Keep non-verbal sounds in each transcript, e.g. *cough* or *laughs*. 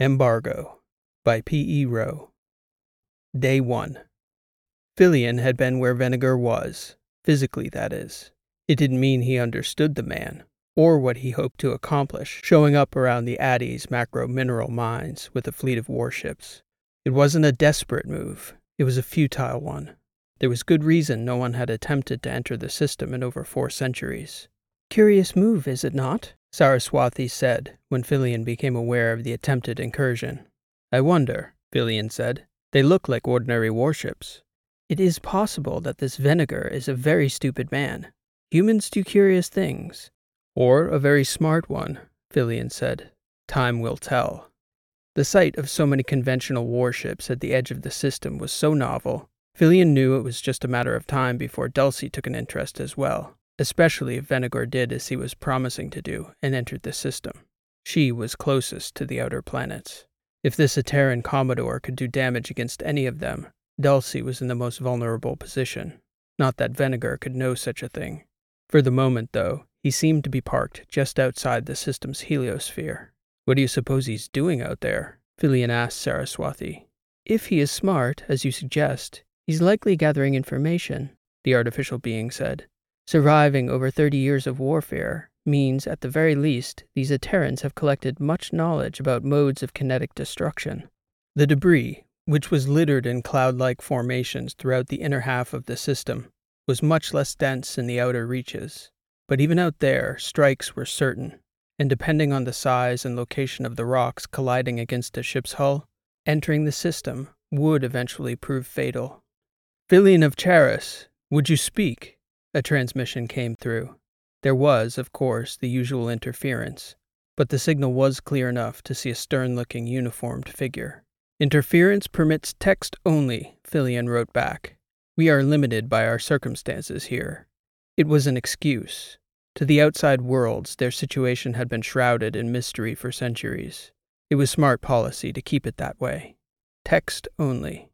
Embargo by P. E. Rowe. Day 1. Fillion had been where Venegar was, physically, that is. It didn't mean he understood the man, or what he hoped to accomplish, showing up around the Addis macro mineral mines with a fleet of warships. It wasn't a desperate move, it was a futile one. There was good reason no one had attempted to enter the system in over four centuries. Curious move, is it not? Saraswathi said when Fillion became aware of the attempted incursion. I wonder, Fillion said. They look like ordinary warships. It is possible that this Venegar is a very stupid man. Humans do curious things. Or a very smart one, Fillion said. Time will tell. The sight of so many conventional warships at the edge of the system was so novel, Fillion knew it was just a matter of time before Dulcie took an interest as well especially if Venegar did as he was promising to do and entered the system. She was closest to the outer planets. If this Ateran Commodore could do damage against any of them, Dulcie was in the most vulnerable position. Not that Venegar could know such a thing. For the moment, though, he seemed to be parked just outside the system's heliosphere. What do you suppose he's doing out there? Fillion asked Saraswathi. If he is smart, as you suggest, he's likely gathering information, the artificial being said. Surviving over 30 years of warfare means, at the very least, these Aterans have collected much knowledge about modes of kinetic destruction. The debris, which was littered in cloud like formations throughout the inner half of the system, was much less dense in the outer reaches. But even out there, strikes were certain, and depending on the size and location of the rocks colliding against a ship's hull, entering the system would eventually prove fatal. Fillion of Charis, would you speak? A transmission came through. There was, of course, the usual interference, but the signal was clear enough to see a stern looking uniformed figure. Interference permits text only, Fillion wrote back. We are limited by our circumstances here. It was an excuse. To the outside worlds, their situation had been shrouded in mystery for centuries. It was smart policy to keep it that way. Text only.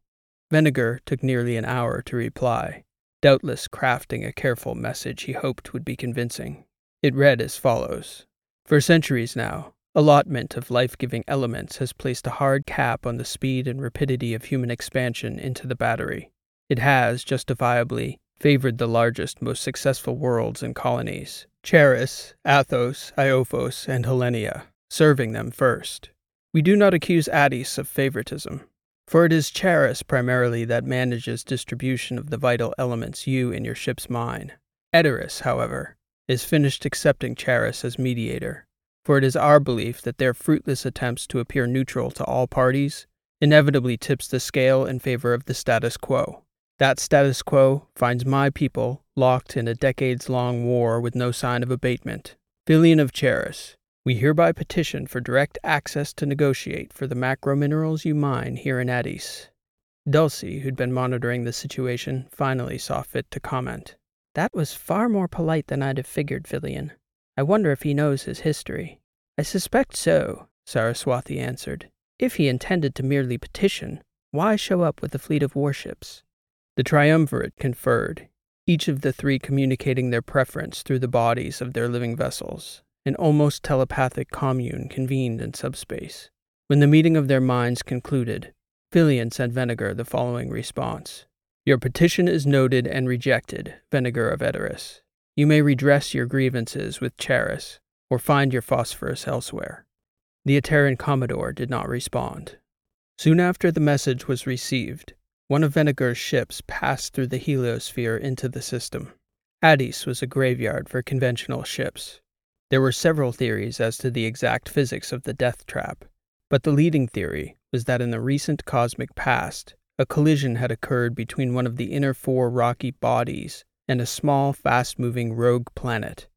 Venegar took nearly an hour to reply doubtless crafting a careful message he hoped would be convincing. It read as follows For centuries now, allotment of life giving elements has placed a hard cap on the speed and rapidity of human expansion into the battery. It has, justifiably, favored the largest, most successful worlds and colonies Charis, Athos, Iophos, and Hellenia, serving them first. We do not accuse Addis of favoritism for it is Charis primarily that manages distribution of the vital elements you and your ship's mine. Edoris, however, is finished accepting Charis as mediator, for it is our belief that their fruitless attempts to appear neutral to all parties inevitably tips the scale in favor of the status quo. That status quo finds my people locked in a decades long war with no sign of abatement. Fillion of Charis, we hereby petition for direct access to negotiate for the macro minerals you mine here in Addis. Dulcie, who'd been monitoring the situation, finally saw fit to comment. That was far more polite than I'd have figured, Fillion. I wonder if he knows his history. I suspect so, Saraswathi answered. If he intended to merely petition, why show up with a fleet of warships? The triumvirate conferred, each of the three communicating their preference through the bodies of their living vessels, an almost telepathic commune convened in subspace. When the meeting of their minds concluded, Fillion sent Venegar the following response Your petition is noted and rejected, Venegar of Edoris. You may redress your grievances with Charis, or find your phosphorus elsewhere. The Ateran Commodore did not respond. Soon after the message was received, one of Venegar's ships passed through the heliosphere into the system. Addis was a graveyard for conventional ships, there were several theories as to the exact physics of the death trap, but the leading theory was that in the recent cosmic past, a collision had occurred between one of the inner four rocky bodies and a small, fast moving rogue planet.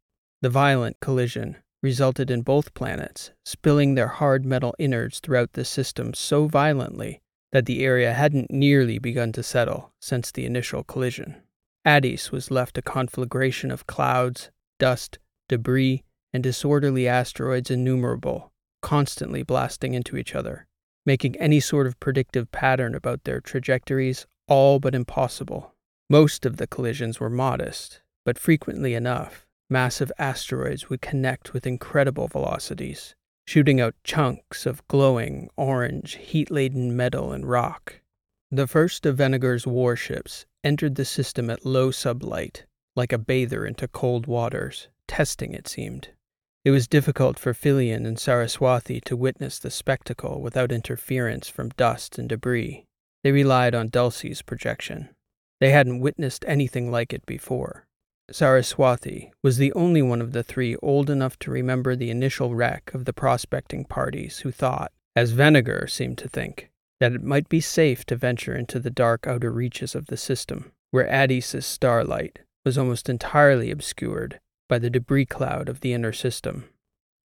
The violent collision resulted in both planets spilling their hard metal innards throughout the system so violently that the area hadn't nearly begun to settle since the initial collision. Addis was left a conflagration of clouds, dust, debris, and disorderly asteroids innumerable, constantly blasting into each other, making any sort of predictive pattern about their trajectories all but impossible. Most of the collisions were modest, but frequently enough, massive asteroids would connect with incredible velocities, shooting out chunks of glowing orange, heat laden metal and rock. The first of Venegar's warships entered the system at low sublight, like a bather into cold waters, testing, it seemed. It was difficult for Filion and Saraswathi to witness the spectacle without interference from dust and debris. They relied on Dulcie's projection. They hadn't witnessed anything like it before. Saraswathi was the only one of the three old enough to remember the initial wreck of the prospecting parties who thought, as Venegar seemed to think, that it might be safe to venture into the dark outer reaches of the system, where Addis's starlight was almost entirely obscured by the debris cloud of the inner system.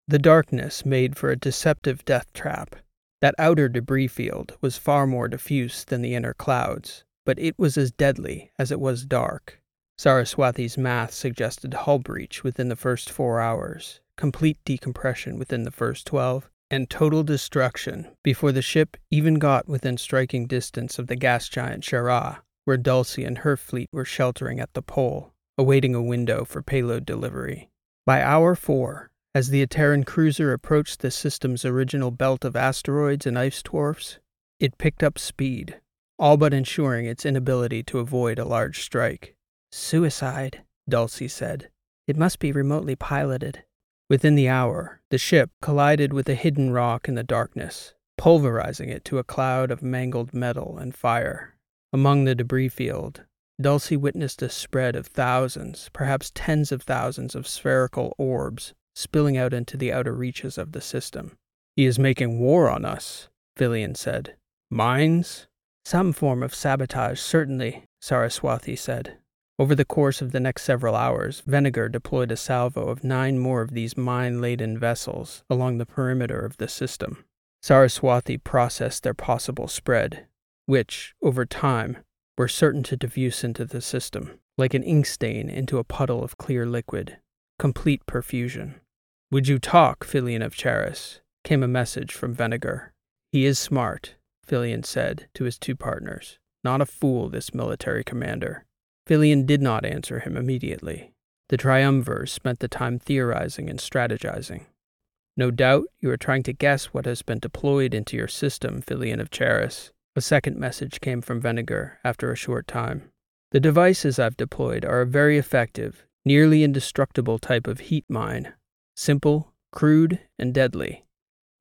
The darkness made for a deceptive death trap. That outer debris field was far more diffuse than the inner clouds, but it was as deadly as it was dark. Saraswathi's math suggested hull breach within the first four hours, complete decompression within the first 12, and total destruction before the ship even got within striking distance of the gas giant Shara, where Dulcie and her fleet were sheltering at the pole, awaiting a window for payload delivery. By hour four, as the Ateran cruiser approached the system's original belt of asteroids and ice dwarfs, it picked up speed, all but ensuring its inability to avoid a large strike. Suicide, Dulcie said. It must be remotely piloted. Within the hour, the ship collided with a hidden rock in the darkness, pulverizing it to a cloud of mangled metal and fire. Among the debris field, Dulcie witnessed a spread of thousands, perhaps tens of thousands of spherical orbs spilling out into the outer reaches of the system. He is making war on us, Filion said. Mines? Some form of sabotage, certainly, Saraswathi said. Over the course of the next several hours, Venegar deployed a salvo of nine more of these mine laden vessels along the perimeter of the system. Saraswathi processed their possible spread, which, over time, were certain to diffuse into the system, like an ink stain into a puddle of clear liquid. Complete perfusion. Would you talk, Filion of Charis? came a message from Venegar. He is smart, Filion said to his two partners. Not a fool, this military commander. Filion did not answer him immediately. The triumvirs spent the time theorizing and strategizing. No doubt you are trying to guess what has been deployed into your system, Filion of Charis. A second message came from Venegar after a short time. The devices I've deployed are a very effective, nearly indestructible type of heat mine. Simple, crude, and deadly.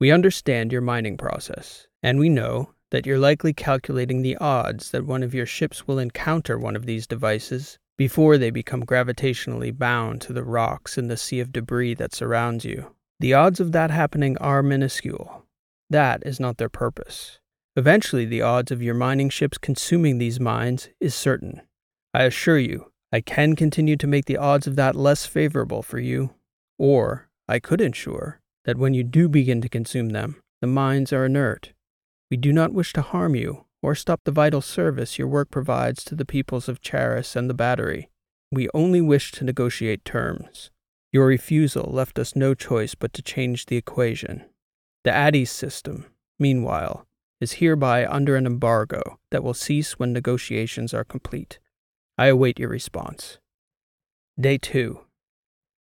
We understand your mining process, and we know that you're likely calculating the odds that one of your ships will encounter one of these devices before they become gravitationally bound to the rocks in the sea of debris that surrounds you. The odds of that happening are minuscule. That is not their purpose. Eventually, the odds of your mining ships consuming these mines is certain. I assure you, I can continue to make the odds of that less favorable for you. Or, I could ensure that when you do begin to consume them, the mines are inert we do not wish to harm you or stop the vital service your work provides to the peoples of Charis and the Battery. We only wish to negotiate terms. Your refusal left us no choice but to change the equation. The Addis system, meanwhile, is hereby under an embargo that will cease when negotiations are complete. I await your response. Day 2.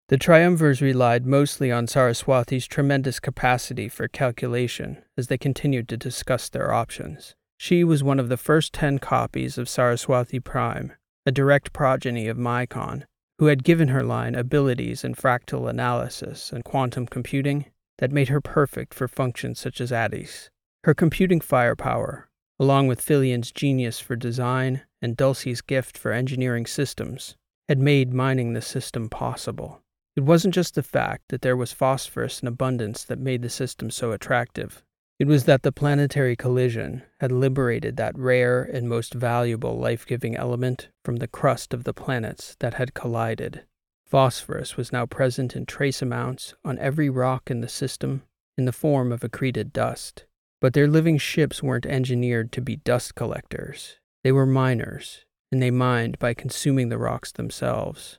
The triumvirs relied mostly on Saraswathi's tremendous capacity for calculation as they continued to discuss their options. She was one of the first ten copies of Saraswathi Prime, a direct progeny of Mycon, who had given her line abilities in fractal analysis and quantum computing that made her perfect for functions such as Addis. Her computing firepower, along with Filion's genius for design and Dulcie's gift for engineering systems, had made mining the system possible. It wasn't just the fact that there was phosphorus in abundance that made the system so attractive. It was that the planetary collision had liberated that rare and most valuable life giving element from the crust of the planets that had collided. Phosphorus was now present in trace amounts on every rock in the system in the form of accreted dust. But their living ships weren't engineered to be dust collectors. They were miners, and they mined by consuming the rocks themselves.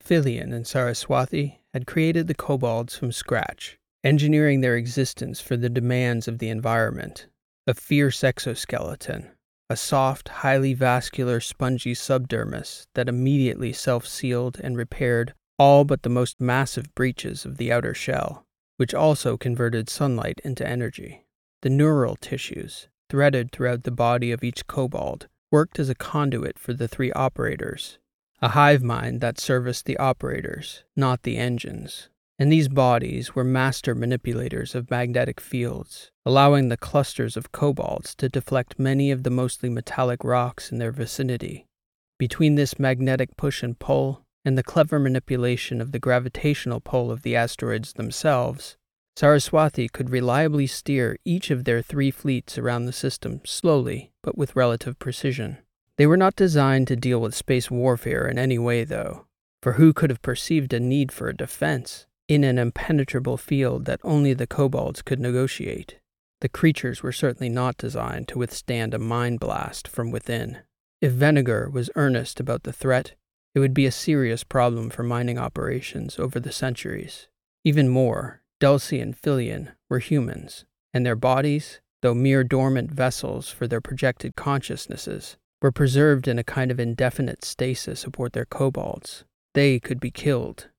Filion and Saraswathi had created the kobolds from scratch, engineering their existence for the demands of the environment. A fierce exoskeleton, a soft, highly vascular, spongy subdermis that immediately self sealed and repaired all but the most massive breaches of the outer shell. which also converted sunlight into energy. The neural tissues, threaded throughout the body of each kobold, worked as a conduit for the three operators, a hive mind that serviced the operators, not the engines. And these bodies were master manipulators of magnetic fields, allowing the clusters of kobolds to deflect many of the mostly metallic rocks in their vicinity. Between this magnetic push and pull, and the clever manipulation of the gravitational pull of the asteroids themselves, Saraswati could reliably steer each of their three fleets around the system slowly but with relative precision. They were not designed to deal with space warfare in any way, though, for who could have perceived a need for a defense in an impenetrable field that only the kobolds could negotiate? The creatures were certainly not designed to withstand a mind blast from within. If Venegar was earnest about the threat, it would be a serious problem for mining operations over the centuries. Even more, Dulcie and Filion were humans, and their bodies, though mere dormant vessels for their projected consciousnesses, were preserved in a kind of indefinite stasis aboard their kobolds. They could be killed.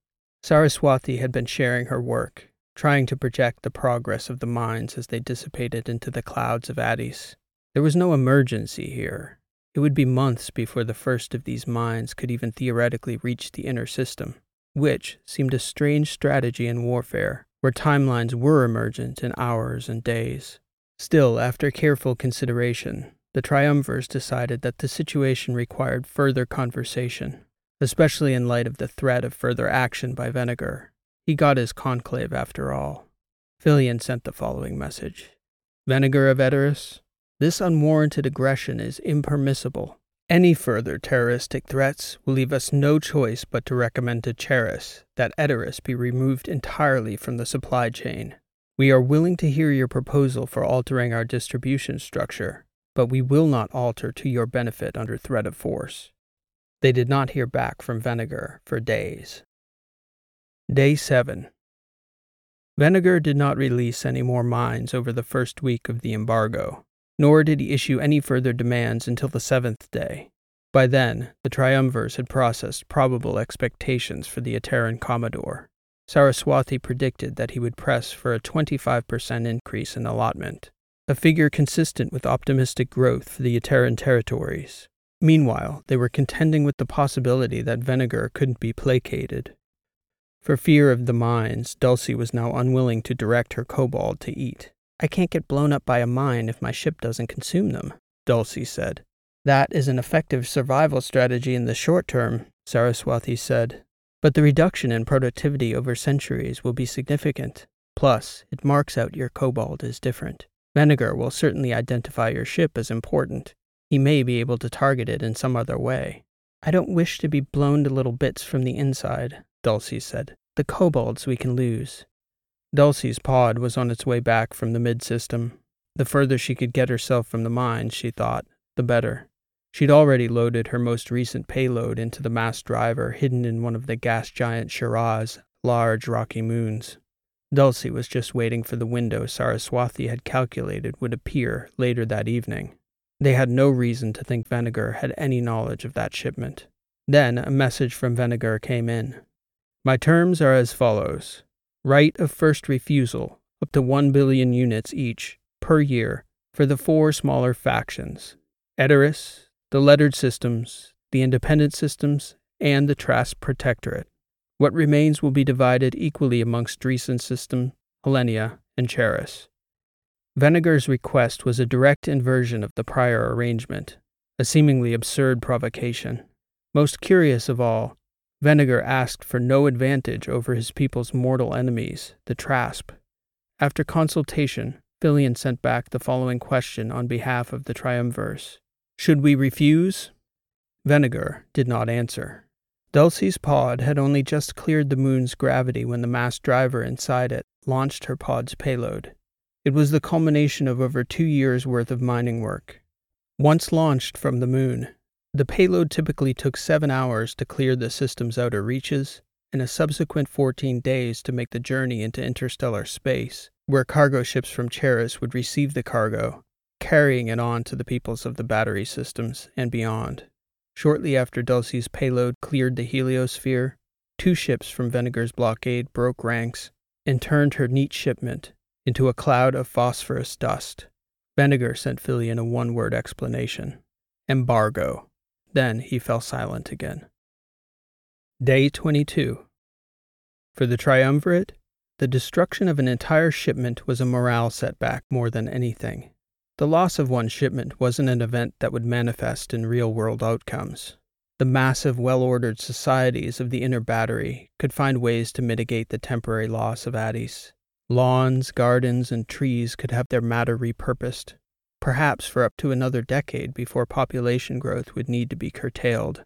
Saraswati had been sharing her work, trying to project the progress of the mines as they dissipated into the clouds of Addis. There was no emergency here. It would be months before the first of these mines could even theoretically reach the inner system, which seemed a strange strategy in warfare where timelines were emergent in hours and days. Still, after careful consideration, the triumvirs decided that the situation required further conversation, especially in light of the threat of further action by Venegar. He got his conclave after all. Filion sent the following message Venegar of Edoras, this unwarranted aggression is impermissible. Any further terroristic threats will leave us no choice but to recommend to Charis that Edoras be removed entirely from the supply chain. We are willing to hear your proposal for altering our distribution structure, but we will not alter to your benefit under threat of force. They did not hear back from Venegar for days. Day 7 Venegar did not release any more mines over the first week of the embargo nor did he issue any further demands until the seventh day. By then, the triumvirs had processed probable expectations for the Ateran Commodore. Saraswati predicted that he would press for a 25% increase in allotment, a figure consistent with optimistic growth for the Ateran territories. Meanwhile, they were contending with the possibility that Venegar couldn't be placated. For fear of the mines, Dulcie was now unwilling to direct her kobold to eat. I can't get blown up by a mine if my ship doesn't consume them, Dulcie said. That is an effective survival strategy in the short term, Saraswati said. But the reduction in productivity over centuries will be significant. Plus, it marks out your kobold as different. Venegar will certainly identify your ship as important. He may be able to target it in some other way. I don't wish to be blown to little bits from the inside, Dulcie said. The kobolds we can lose. Dulcie's pod was on its way back from the mid system. The further she could get herself from the mines, she thought, the better. She'd already loaded her most recent payload into the mass driver hidden in one of the gas giant Shara's large rocky moons. Dulcie was just waiting for the window Saraswati had calculated would appear later that evening. They had no reason to think Venegar had any knowledge of that shipment. Then a message from Venegar came in. My terms are as follows right of first refusal, up to 1 billion units each, per year, for the four smaller factions Edoras, the lettered systems, the independent systems, and the Trask Protectorate. What remains will be divided equally amongst Dreesen System, Helenia, and Charis. Venegar's request was a direct inversion of the prior arrangement, a seemingly absurd provocation. Most curious of all, Venegar asked for no advantage over his people's mortal enemies, the Trasp. After consultation, Filion sent back the following question on behalf of the triumvirs Should we refuse? Venegar did not answer. Dulcie's pod had only just cleared the moon's gravity when the mass driver inside it launched her pod's payload. It was the culmination of over two years' worth of mining work. Once launched from the moon, the payload typically took seven hours to clear the system's outer reaches, and a subsequent 14 days to make the journey into interstellar space, where cargo ships from Charis would receive the cargo, carrying it on to the peoples of the battery systems and beyond. Shortly after Dulcie's payload cleared the heliosphere, two ships from Venegar's blockade broke ranks and turned her neat shipment into a cloud of phosphorus dust. Venegar sent Filion a one word explanation embargo. Then he fell silent again. Day 22. For the triumvirate, the destruction of an entire shipment was a morale setback more than anything. The loss of one shipment wasn't an event that would manifest in real world outcomes. The massive, well ordered societies of the inner battery could find ways to mitigate the temporary loss of Addis. Lawns, gardens, and trees could have their matter repurposed, perhaps for up to another decade before population growth would need to be curtailed.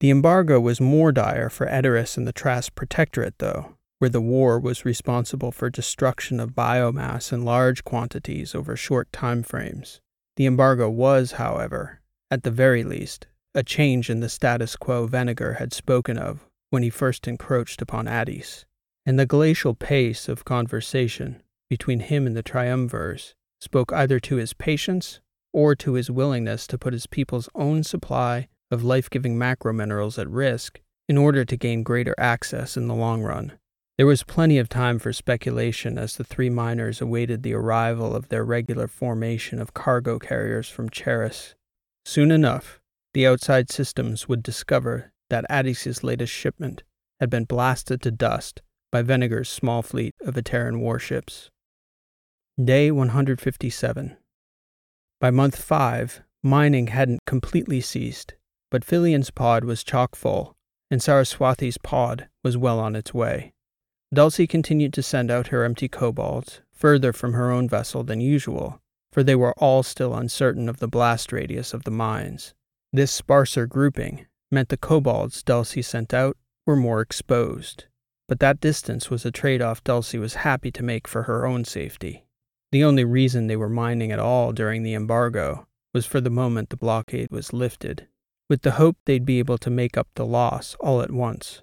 The embargo was more dire for Edoras and the Trask Protectorate, though, where the war was responsible for destruction of biomass in large quantities over short time frames. The embargo was, however, at the very least, a change in the status quo Venegar had spoken of when he first encroached upon Addis and the glacial pace of conversation between him and the triumvirs spoke either to his patience or to his willingness to put his people's own supply of life giving macrominerals at risk in order to gain greater access in the long run. There was plenty of time for speculation as the three miners awaited the arrival of their regular formation of cargo carriers from Charis. Soon enough, the outside systems would discover that Addis's latest shipment had been blasted to dust by Venegar's small fleet of Ateran warships. Day 157. By month 5, mining hadn't completely ceased, but Filion's pod was chock full, and Saraswati's pod was well on its way. Dulcie continued to send out her empty kobolds further from her own vessel than usual, for they were all still uncertain of the blast radius of the mines. This sparser grouping meant the kobolds Dulcie sent out were more exposed, but that distance was a trade off Dulcie was happy to make for her own safety. The only reason they were mining at all during the embargo was for the moment the blockade was lifted, with the hope they'd be able to make up the loss all at once.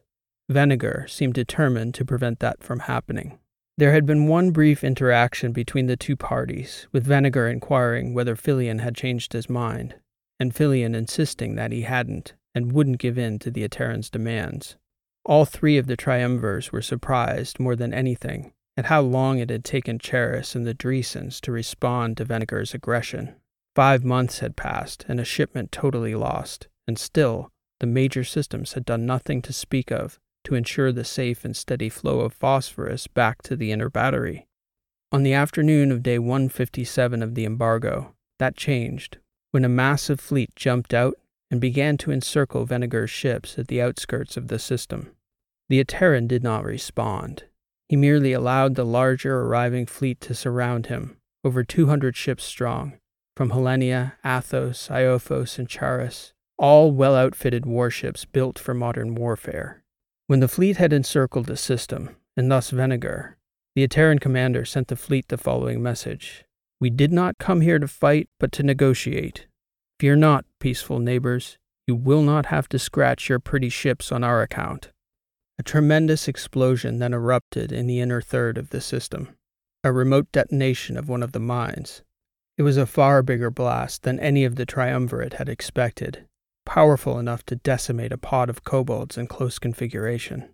Venegar seemed determined to prevent that from happening. There had been one brief interaction between the two parties, with Venegar inquiring whether Filion had changed his mind, and Filion insisting that he hadn't and wouldn't give in to the Ateran's demands. All three of the triumvirs were surprised more than anything at how long it had taken Charis and the Dreesens to respond to Venegar's aggression. Five months had passed and a shipment totally lost, and still the major systems had done nothing to speak of to ensure the safe and steady flow of phosphorus back to the inner battery. On the afternoon of day 157 of the embargo, that changed when a massive fleet jumped out and began to encircle Venegar's ships at the outskirts of the system. The Ateran did not respond. He merely allowed the larger arriving fleet to surround him, over 200 ships strong, from Hellenia, Athos, Iophos, and Charis, all well outfitted warships built for modern warfare. When the fleet had encircled the system, and thus Venegar, the Ateran commander sent the fleet the following message We did not come here to fight, but to negotiate. Fear not, peaceful neighbors, you will not have to scratch your pretty ships on our account. A tremendous explosion then erupted in the inner third of the system, a remote detonation of one of the mines. It was a far bigger blast than any of the triumvirate had expected, powerful enough to decimate a pod of kobolds in close configuration.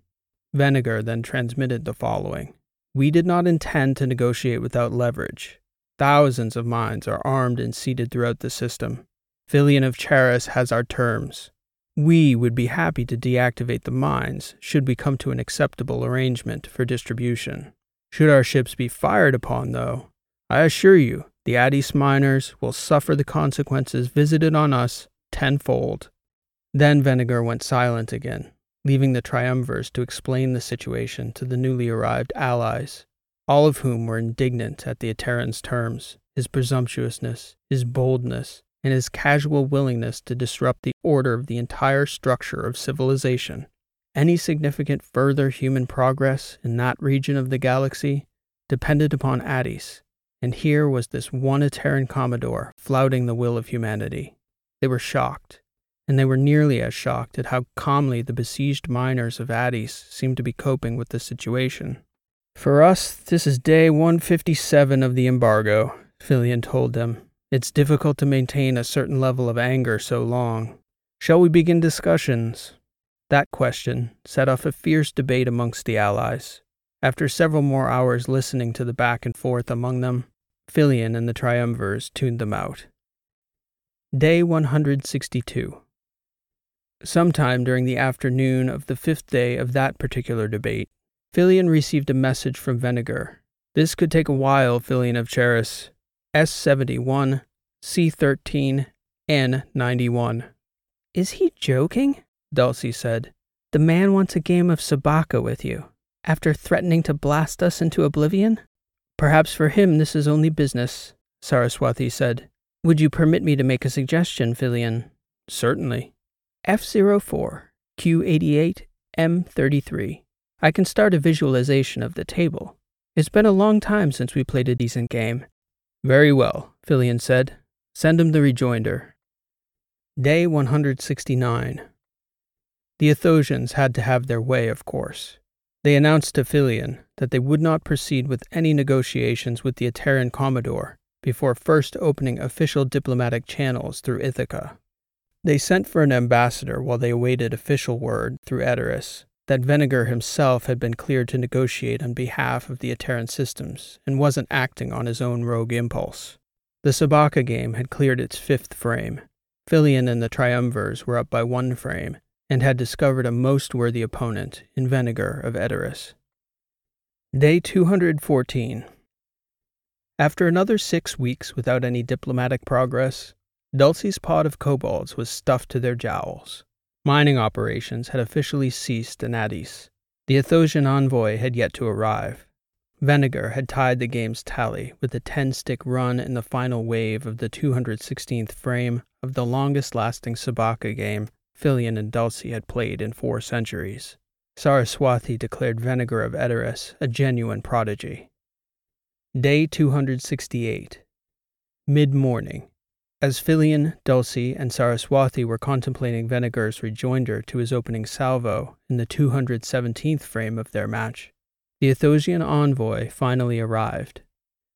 Venegar then transmitted the following We did not intend to negotiate without leverage. Thousands of mines are armed and seated throughout the system. Filion of Charis has our terms. We would be happy to deactivate the mines should we come to an acceptable arrangement for distribution. Should our ships be fired upon, though, I assure you the Addis miners will suffer the consequences visited on us tenfold. Then Venegar went silent again, leaving the triumvirs to explain the situation to the newly arrived allies, all of whom were indignant at the Ateran's terms, his presumptuousness, his boldness, and his casual willingness to disrupt the order of the entire structure of civilization. Any significant further human progress in that region of the galaxy depended upon Addis, and here was this one Ateran Commodore flouting the will of humanity. They were shocked, and they were nearly as shocked at how calmly the besieged miners of Addis seemed to be coping with the situation. For us, this is day 157 of the embargo, Filion told them it's difficult to maintain a certain level of anger so long. Shall we begin discussions? That question set off a fierce debate amongst the allies. After several more hours listening to the back and forth among them, Filion and the triumvirs tuned them out. Day 162. Sometime during the afternoon of the fifth day of that particular debate, Filion received a message from Venegar. This could take a while, Filion of Charis. S71, C13, N91. Is he joking? Dulcie said. The man wants a game of sabaka with you, after threatening to blast us into oblivion? Perhaps for him this is only business, Saraswati said. Would you permit me to make a suggestion, Filion? Certainly. F04, Q88, M33. I can start a visualization of the table. It's been a long time since we played a decent game. Very well, Filion said. Send him the rejoinder. Day 169. The Athosians had to have their way, of course. They announced to Filion that they would not proceed with any negotiations with the Ateran Commodore before first opening official diplomatic channels through Ithaca. They sent for an ambassador while they awaited official word through Edoras that Venegar himself had been cleared to negotiate on behalf of the Ateran systems and wasn't acting on his own rogue impulse. The Sabaka game had cleared its fifth frame. Filion and the Triumvirs were up by one frame and had discovered a most worthy opponent in Venegar of Edoras. Day 214. After another six weeks without any diplomatic progress, Dulcie's pod of kobolds was stuffed to their jowls. Mining operations had officially ceased in Addis. The Athosian envoy had yet to arrive. Venegar had tied the game's tally with a 10 stick run in the final wave of the 216th frame of the longest lasting Sabaka game Filion and Dulcie had played in four centuries. Saraswati declared Venegar of Edoras a genuine prodigy. Day 268. Mid morning. As Filion, Dulcie, and Saraswati were contemplating Venegar's rejoinder to his opening salvo in the 217th frame of their match, the Athosian envoy finally arrived.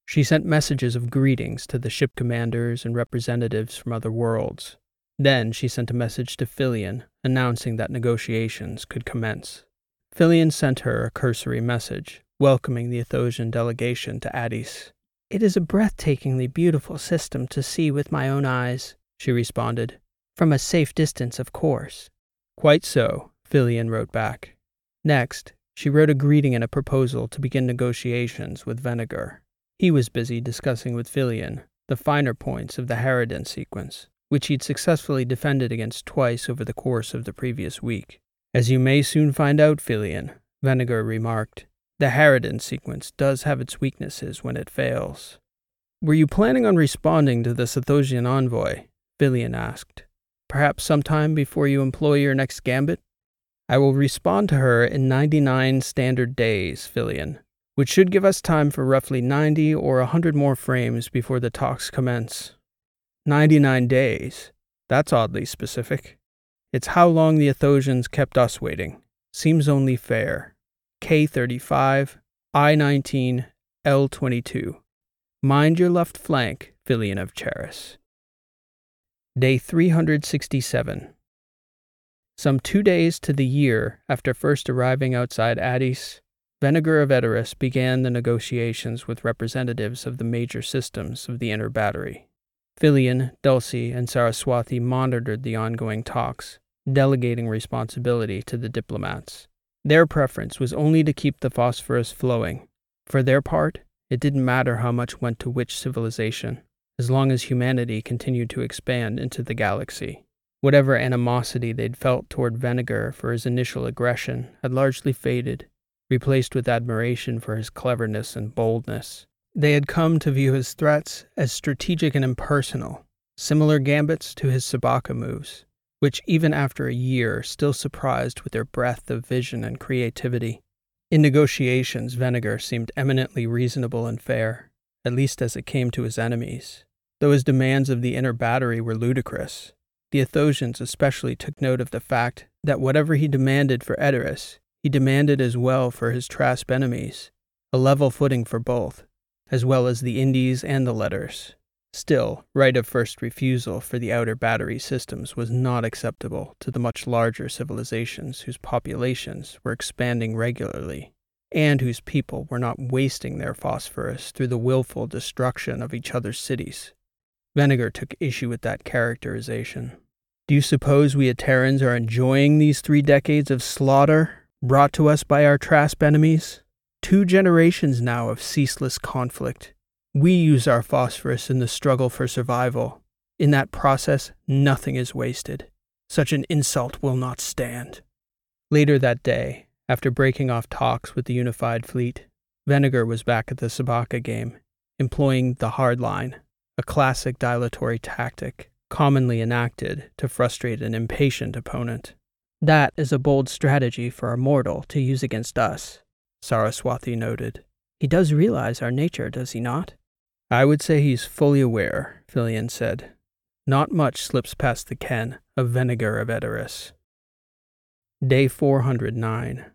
She sent messages of greetings to the ship commanders and representatives from other worlds. Then she sent a message to Filion announcing that negotiations could commence. Filion sent her a cursory message, welcoming the Athosian delegation to Addis. It is a breathtakingly beautiful system to see with my own eyes, she responded. From a safe distance, of course. Quite so, Filion wrote back. Next, she wrote a greeting and a proposal to begin negotiations with Venegar. He was busy discussing with Filion the finer points of the Harridan sequence, which he'd successfully defended against twice over the course of the previous week. As you may soon find out, Filion, Venegar remarked, the Harridan sequence does have its weaknesses when it fails. Were you planning on responding to the Athosian envoy? Filion asked. Perhaps sometime before you employ your next gambit? I will respond to her in 99 standard days, Filion, which should give us time for roughly 90 or a 100 more frames before the talks commence. 99 days. That's oddly specific. It's how long the Athosians kept us waiting. Seems only fair. K35, I19, L22. Mind your left flank, Filion of Charis. Day 367. Some two days to the year after first arriving outside Addis, Venegar of Edoras began the negotiations with representatives of the major systems of the inner battery. Filion, Dulcie, and Saraswati monitored the ongoing talks, delegating responsibility to the diplomats. Their preference was only to keep the phosphorus flowing. For their part, it didn't matter how much went to which civilization, as long as humanity continued to expand into the galaxy. Whatever animosity they'd felt toward Venegar for his initial aggression had largely faded, replaced with admiration for his cleverness and boldness. They had come to view his threats as strategic and impersonal, similar gambits to his Sabaka moves which, even after a year, still surprised with their breadth of vision and creativity. In negotiations, Venegar seemed eminently reasonable and fair, at least as it came to his enemies, though his demands of the inner battery were ludicrous. The Athosians especially took note of the fact that whatever he demanded for Edoras, he demanded as well for his Trasp enemies, a level footing for both, as well as the Indies and the Letters. Still, right of first refusal for the outer battery systems was not acceptable to the much larger civilizations whose populations were expanding regularly. and whose people were not wasting their phosphorus through the willful destruction of each other's cities. Venegar took issue with that characterization. Do you suppose we Aterans are enjoying these three decades of slaughter brought to us by our Trasp enemies? Two generations now of ceaseless conflict. We use our phosphorus in the struggle for survival. In that process, nothing is wasted. Such an insult will not stand. Later that day, after breaking off talks with the unified fleet, Venegar was back at the Sabaka game, employing the hard line, a classic dilatory tactic commonly enacted to frustrate an impatient opponent. That is a bold strategy for a mortal to use against us, Saraswathi noted. He does realize our nature, does he not? I would say he's fully aware, Filion said. Not much slips past the ken of Venegar of Edoras. Day 409.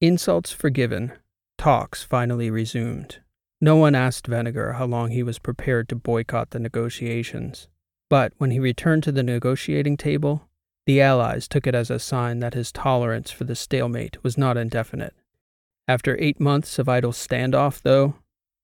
Insults forgiven, talks finally resumed. No one asked Venegar how long he was prepared to boycott the negotiations. But when he returned to the negotiating table, the Allies took it as a sign that his tolerance for the stalemate was not indefinite. After eight months of idle standoff, though,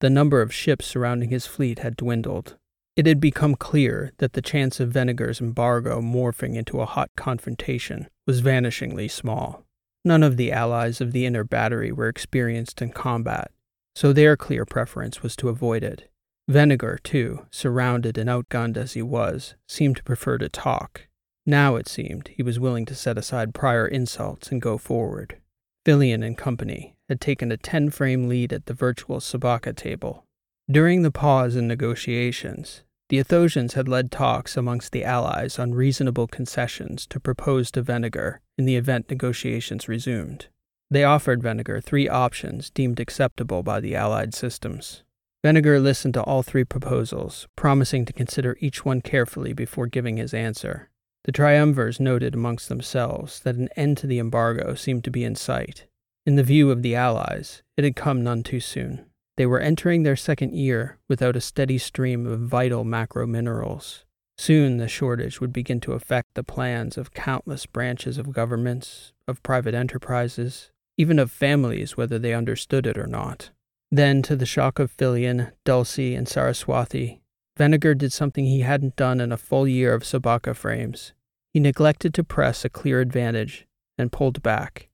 the number of ships surrounding his fleet had dwindled. It had become clear that the chance of Venegar's embargo morphing into a hot confrontation was vanishingly small. None of the allies of the inner battery were experienced in combat, so their clear preference was to avoid it. Venegar, too, surrounded and outgunned as he was, seemed to prefer to talk. Now, it seemed, he was willing to set aside prior insults and go forward. Filion and company had taken a 10 frame lead at the virtual Sabaka table. During the pause in negotiations, the Athosians had led talks amongst the allies on reasonable concessions to propose to Venegar in the event negotiations resumed. They offered Venegar three options deemed acceptable by the allied systems. Venegar listened to all three proposals, promising to consider each one carefully before giving his answer. The triumvirs noted amongst themselves that an end to the embargo seemed to be in sight. In the view of the Allies, it had come none too soon. They were entering their second year without a steady stream of vital macro minerals. Soon the shortage would begin to affect the plans of countless branches of governments, of private enterprises, even of families, whether they understood it or not. Then, to the shock of Filion, Dulcie, and Saraswathi, Venegar did something he hadn't done in a full year of Sabaka frames. He neglected to press a clear advantage and pulled back.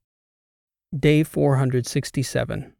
Day 467.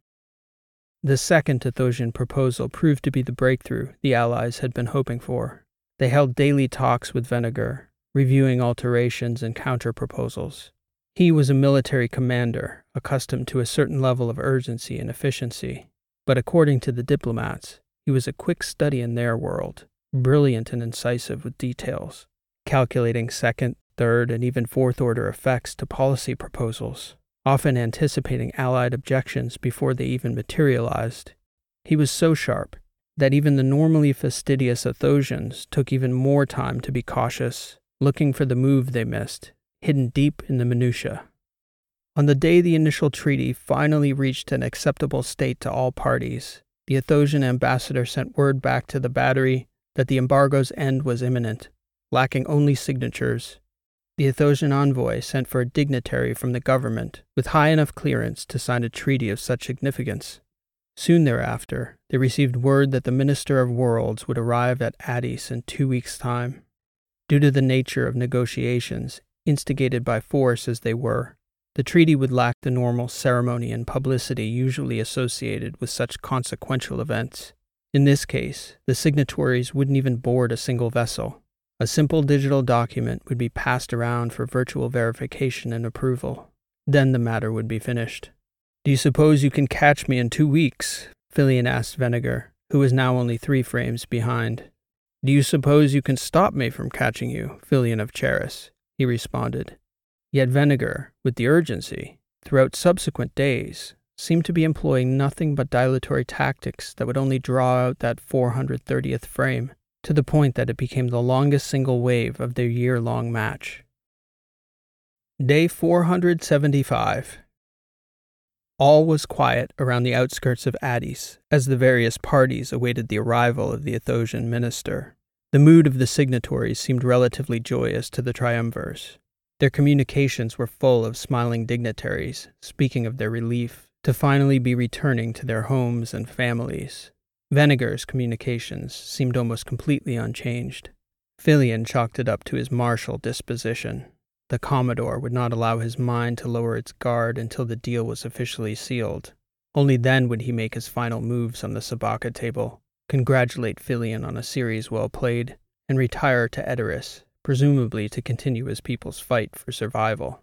The second Athosian proposal proved to be the breakthrough the Allies had been hoping for. They held daily talks with Venegar, reviewing alterations and counter proposals. He was a military commander, accustomed to a certain level of urgency and efficiency, but according to the diplomats, he was a quick study in their world, brilliant and incisive with details, calculating second, third, and even fourth order effects to policy proposals often anticipating Allied objections before they even materialized. He was so sharp that even the normally fastidious Athosians took even more time to be cautious, looking for the move they missed, hidden deep in the minutiae. On the day the initial treaty finally reached an acceptable state to all parties, the Athosian ambassador sent word back to the battery that the embargo's end was imminent, lacking only signatures the Athosian envoy sent for a dignitary from the government with high enough clearance to sign a treaty of such significance. Soon thereafter, they received word that the Minister of Worlds would arrive at Addis in two weeks' time. Due to the nature of negotiations, instigated by force as they were, the treaty would lack the normal ceremony and publicity usually associated with such consequential events. In this case, the signatories wouldn't even board a single vessel. A simple digital document would be passed around for virtual verification and approval. Then the matter would be finished. Do you suppose you can catch me in two weeks? Filion asked Venegar, who was now only three frames behind. Do you suppose you can stop me from catching you, Filion of Charis? He responded. Yet Venegar, with the urgency, throughout subsequent days, seemed to be employing nothing but dilatory tactics that would only draw out that 430th frame to the point that it became the longest single wave of their year long match. Day 475. All was quiet around the outskirts of Addis as the various parties awaited the arrival of the Athosian minister. The mood of the signatories seemed relatively joyous to the triumvirs. Their communications were full of smiling dignitaries speaking of their relief to finally be returning to their homes and families. Venegar's communications seemed almost completely unchanged. Fillion chalked it up to his martial disposition. The Commodore would not allow his mind to lower its guard until the deal was officially sealed. Only then would he make his final moves on the Sabaka table, congratulate Fillion on a series well played, and retire to Edoras, presumably to continue his people's fight for survival.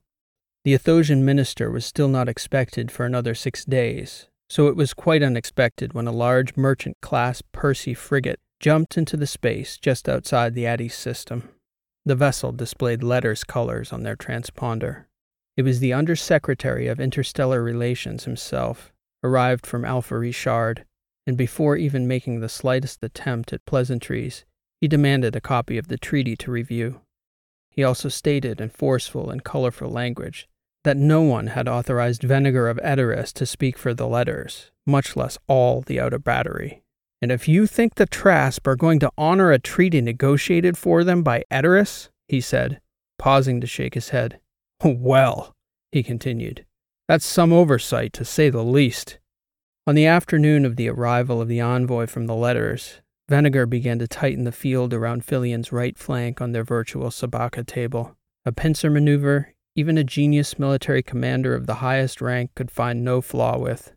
The Athosian minister was still not expected for another six days, so it was quite unexpected when a large merchant class Percy frigate jumped into the space just outside the Addis system. The vessel displayed letters colors on their transponder. It was the Undersecretary of Interstellar Relations himself, arrived from Alpha Richard, and before even making the slightest attempt at pleasantries, he demanded a copy of the treaty to review. He also stated in forceful and colorful language that no one had authorized Venegar of Edoras to speak for the letters, much less all the outer battery. And if you think the Trasp are going to honor a treaty negotiated for them by Edoras, he said, pausing to shake his head. *laughs* Well, he continued, that's some oversight, to say the least. On the afternoon of the arrival of the envoy from the letters, Venegar began to tighten the field around Fillion's right flank on their virtual Sabacca table. A pincer maneuver even a genius military commander of the highest rank could find no flaw with.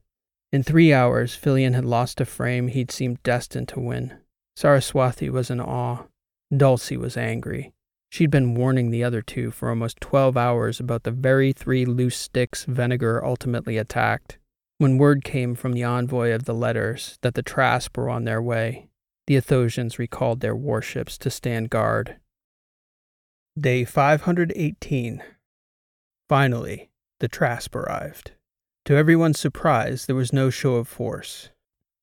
In three hours, Fillion had lost a frame he'd seemed destined to win. Saraswathi was in awe. Dulcie was angry. She'd been warning the other two for almost twelve hours about the very three loose sticks Venegar ultimately attacked. When word came from the envoy of the letters that the Trasp were on their way, the Athosians recalled their warships to stand guard. Day 518. Finally, the Trasp arrived. To everyone's surprise, there was no show of force.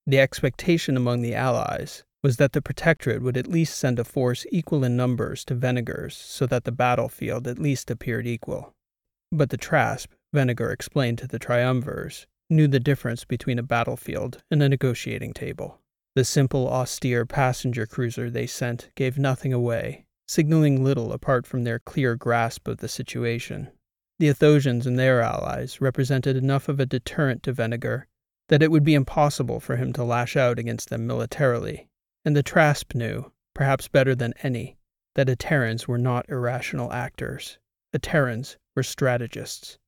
The expectation among the Allies was that the Protectorate would at least send a force equal in numbers to Venegar's so that the battlefield at least appeared equal. But the Trasp, Venegar explained to the Triumvirs, knew the difference between a battlefield and a negotiating table. The simple, austere passenger cruiser they sent gave nothing away, signaling little apart from their clear grasp of the situation. The Athosians and their allies represented enough of a deterrent to Venegar that it would be impossible for him to lash out against them militarily, and the Trasp knew, perhaps better than any, that Aterans were not irrational actors. Aterans were strategists.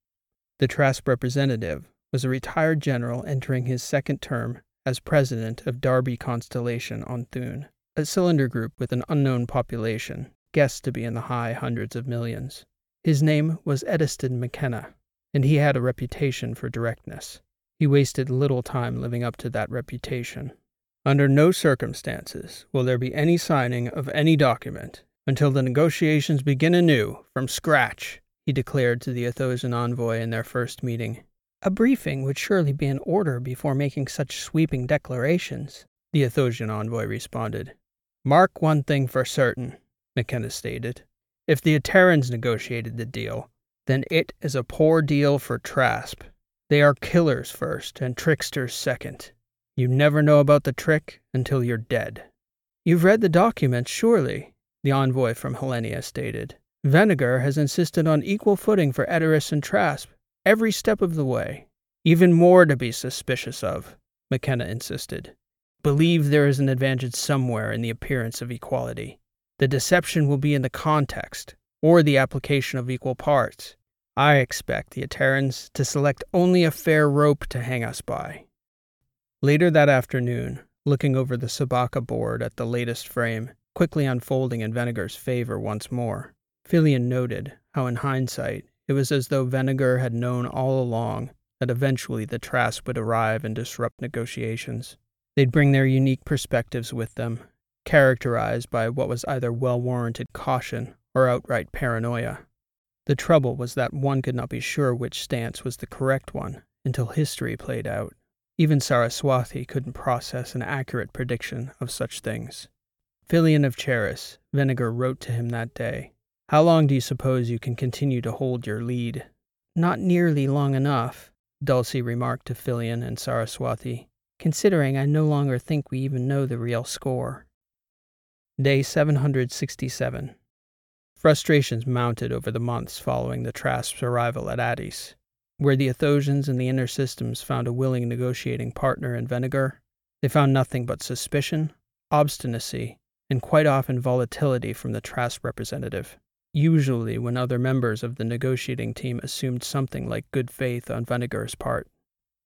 The Trasp representative was a retired general entering his second term as president of Darby Constellation on Thun, a cylinder group with an unknown population, guessed to be in the high hundreds of millions. His name was Ediston McKenna, and he had a reputation for directness. He wasted little time living up to that reputation. Under no circumstances will there be any signing of any document until the negotiations begin anew, from scratch, he declared to the Athosian envoy in their first meeting. A briefing would surely be in order before making such sweeping declarations, the Athosian envoy responded. Mark one thing for certain, McKenna stated. If the Aterans negotiated the deal, then it is a poor deal for Trasp. They are killers first and tricksters second. You never know about the trick until you're dead. You've read the documents, surely, the envoy from Hellenia stated. Venegar has insisted on equal footing for Edoras and Trasp every step of the way. Even more to be suspicious of, McKenna insisted. Believe there is an advantage somewhere in the appearance of equality. The deception will be in the context or the application of equal parts. I expect the Aterans to select only a fair rope to hang us by. Later that afternoon, looking over the sabaka board at the latest frame, quickly unfolding in Venegar's favor once more, Fillion noted how, in hindsight, it was as though Venegar had known all along that eventually the Trasp would arrive and disrupt negotiations. They'd bring their unique perspectives with them, characterized by what was either well warranted caution or outright paranoia. The trouble was that one could not be sure which stance was the correct one until history played out. Even Saraswathi couldn't process an accurate prediction of such things. Fillion of Charis, Venegar wrote to him that day. How long do you suppose you can continue to hold your lead? Not nearly long enough, Dulcie remarked to Fillion and Saraswathi, considering I no longer think we even know the real score. Day 767. Frustrations mounted over the months following the Trasp's arrival at Addis. Where the Athosians and the Inner Systems found a willing negotiating partner in Venegar, they found nothing but suspicion, obstinacy, and quite often volatility from the Trasp representative. Usually, when other members of the negotiating team assumed something like good faith on Venegar's part.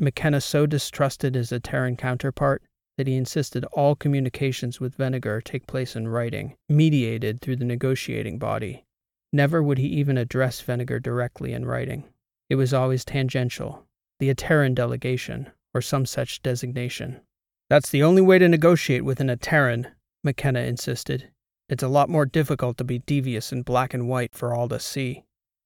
McKenna so distrusted his Terran counterpart that he insisted all communications with Venegar take place in writing, mediated through the negotiating body. Never would he even address Venegar directly in writing. It was always tangential, the Ateran delegation, or some such designation. That's the only way to negotiate with an Ateran, McKenna insisted. It's a lot more difficult to be devious in black and white for all to see.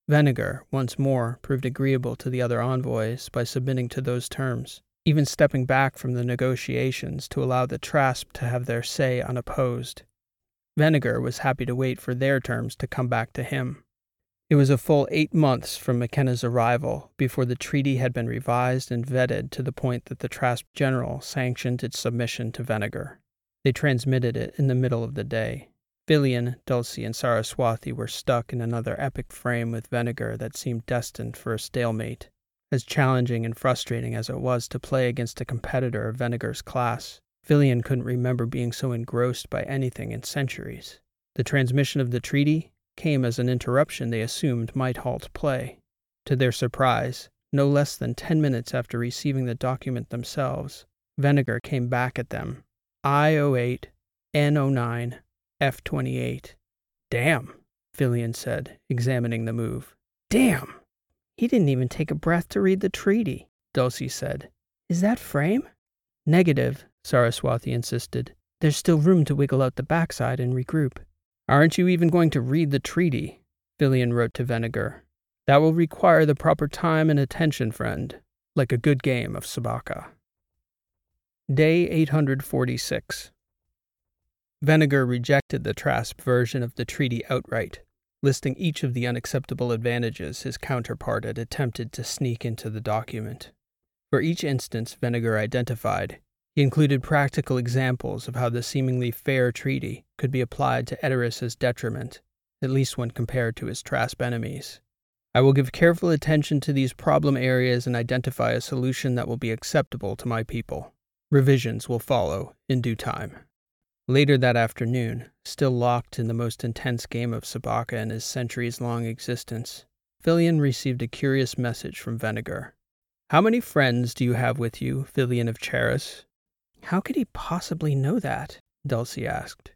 Venegar, once more, proved agreeable to the other envoys by submitting to those terms, even stepping back from the negotiations to allow the Trasp to have their say unopposed. Venegar was happy to wait for their terms to come back to him. It was a full eight months from McKenna's arrival before the treaty had been revised and vetted to the point that the Trasp General sanctioned its submission to Venegar. They transmitted it in the middle of the day. Filion, Dulcie, and Saraswathi were stuck in another epic frame with Venegar that seemed destined for a stalemate. As challenging and frustrating as it was to play against a competitor of Venegar's class, Filion couldn't remember being so engrossed by anything in centuries. The transmission of the treaty came as an interruption they assumed might halt play. To their surprise, no less than ten minutes after receiving the document themselves, Venegar came back at them. I-08, N09, F28. Damn, Filion said, examining the move. Damn! He didn't even take a breath to read the treaty, Dulcie said. Is that frame? Negative, Saraswathi insisted. There's still room to wiggle out the backside and regroup. Aren't you even going to read the treaty? Filion wrote to Venegar. That will require the proper time and attention, friend, like a good game of Sabacca. Day 846. Venegar rejected the Trasp version of the treaty outright, listing each of the unacceptable advantages his counterpart had attempted to sneak into the document. For each instance Venegar identified, he included practical examples of how the seemingly fair treaty could be applied to Edoras's detriment, at least when compared to his Trasp enemies. I will give careful attention to these problem areas and identify a solution that will be acceptable to my people. Revisions will follow in due time. Later that afternoon, still locked in the most intense game of Sabacca in his centuries long existence, Filion received a curious message from Venegar. How many friends do you have with you, Filion of Charis? How could he possibly know that? Dulcie asked.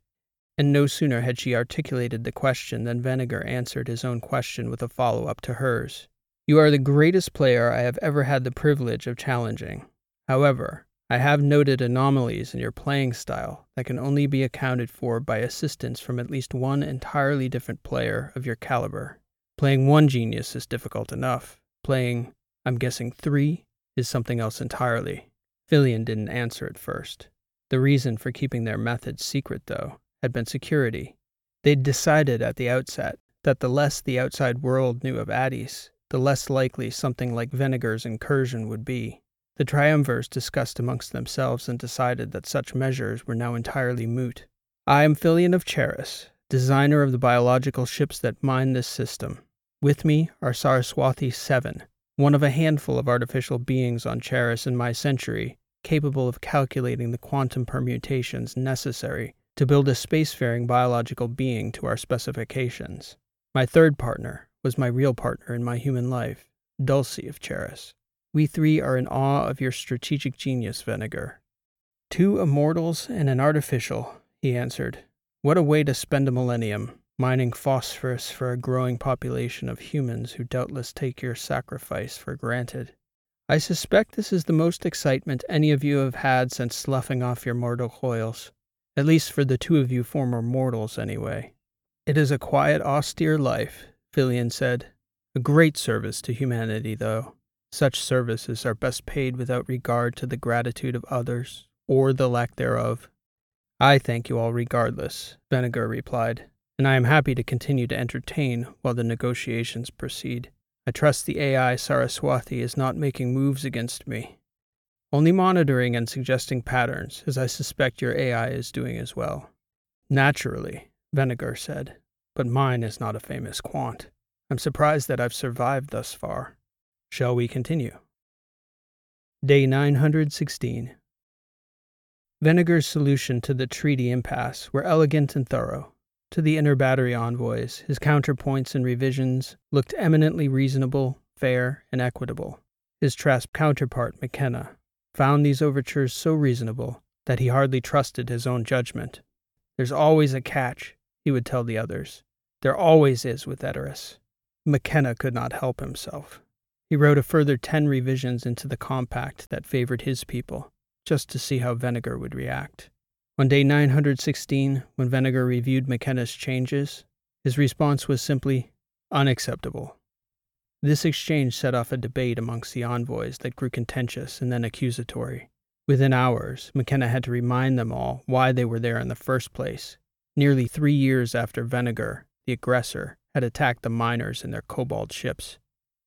And no sooner had she articulated the question than Venegar answered his own question with a follow up to hers. You are the greatest player I have ever had the privilege of challenging. However, I have noted anomalies in your playing style that can only be accounted for by assistance from at least one entirely different player of your caliber. Playing one genius is difficult enough. Playing, I'm guessing, three is something else entirely. Filion didn't answer at first. The reason for keeping their methods secret, though, had been security. They'd decided at the outset that the less the outside world knew of Addis, the less likely something like Venegar's incursion would be. The triumvirs discussed amongst themselves and decided that such measures were now entirely moot. I am Filion of Charis, designer of the biological ships that mine this system. With me are Saraswathi 7, one of a handful of artificial beings on Charis in my century, capable of calculating the quantum permutations necessary to build a spacefaring biological being to our specifications. My third partner was my real partner in my human life, Dulcie of Charis. We three are in awe of your strategic genius, Venegar. Two immortals and an artificial, he answered. What a way to spend a millennium mining phosphorus for a growing population of humans who doubtless take your sacrifice for granted. I suspect this is the most excitement any of you have had since sloughing off your mortal coils, at least for the two of you former mortals, anyway. It is a quiet, austere life, Filion said. A great service to humanity, though. Such services are best paid without regard to the gratitude of others, or the lack thereof. I thank you all regardless, Venegar replied and I am happy to continue to entertain while the negotiations proceed. I trust the AI Saraswathi is not making moves against me. Only monitoring and suggesting patterns, as I suspect your AI is doing as well. Naturally, Venegar said. but mine is not a famous quant. I'm surprised that I've survived thus far. Shall we continue? Day 916. Venegar's solution to the treaty impasse were elegant and thorough. To the inner battery envoys, his counterpoints and revisions looked eminently reasonable, fair, and equitable. His Trasp counterpart, McKenna, found these overtures so reasonable that he hardly trusted his own judgment. There's always a catch, he would tell the others. There always is with Edoras. McKenna could not help himself. He wrote a further ten revisions into the compact that favored his people, just to see how Venegar would react. On day 916, when Venegar reviewed McKenna's changes, his response was simply unacceptable. This exchange set off a debate amongst the envoys that grew contentious and then accusatory. Within hours, McKenna had to remind them all why they were there in the first place, nearly three years after Venegar, the aggressor, had attacked the miners in their cobalt ships.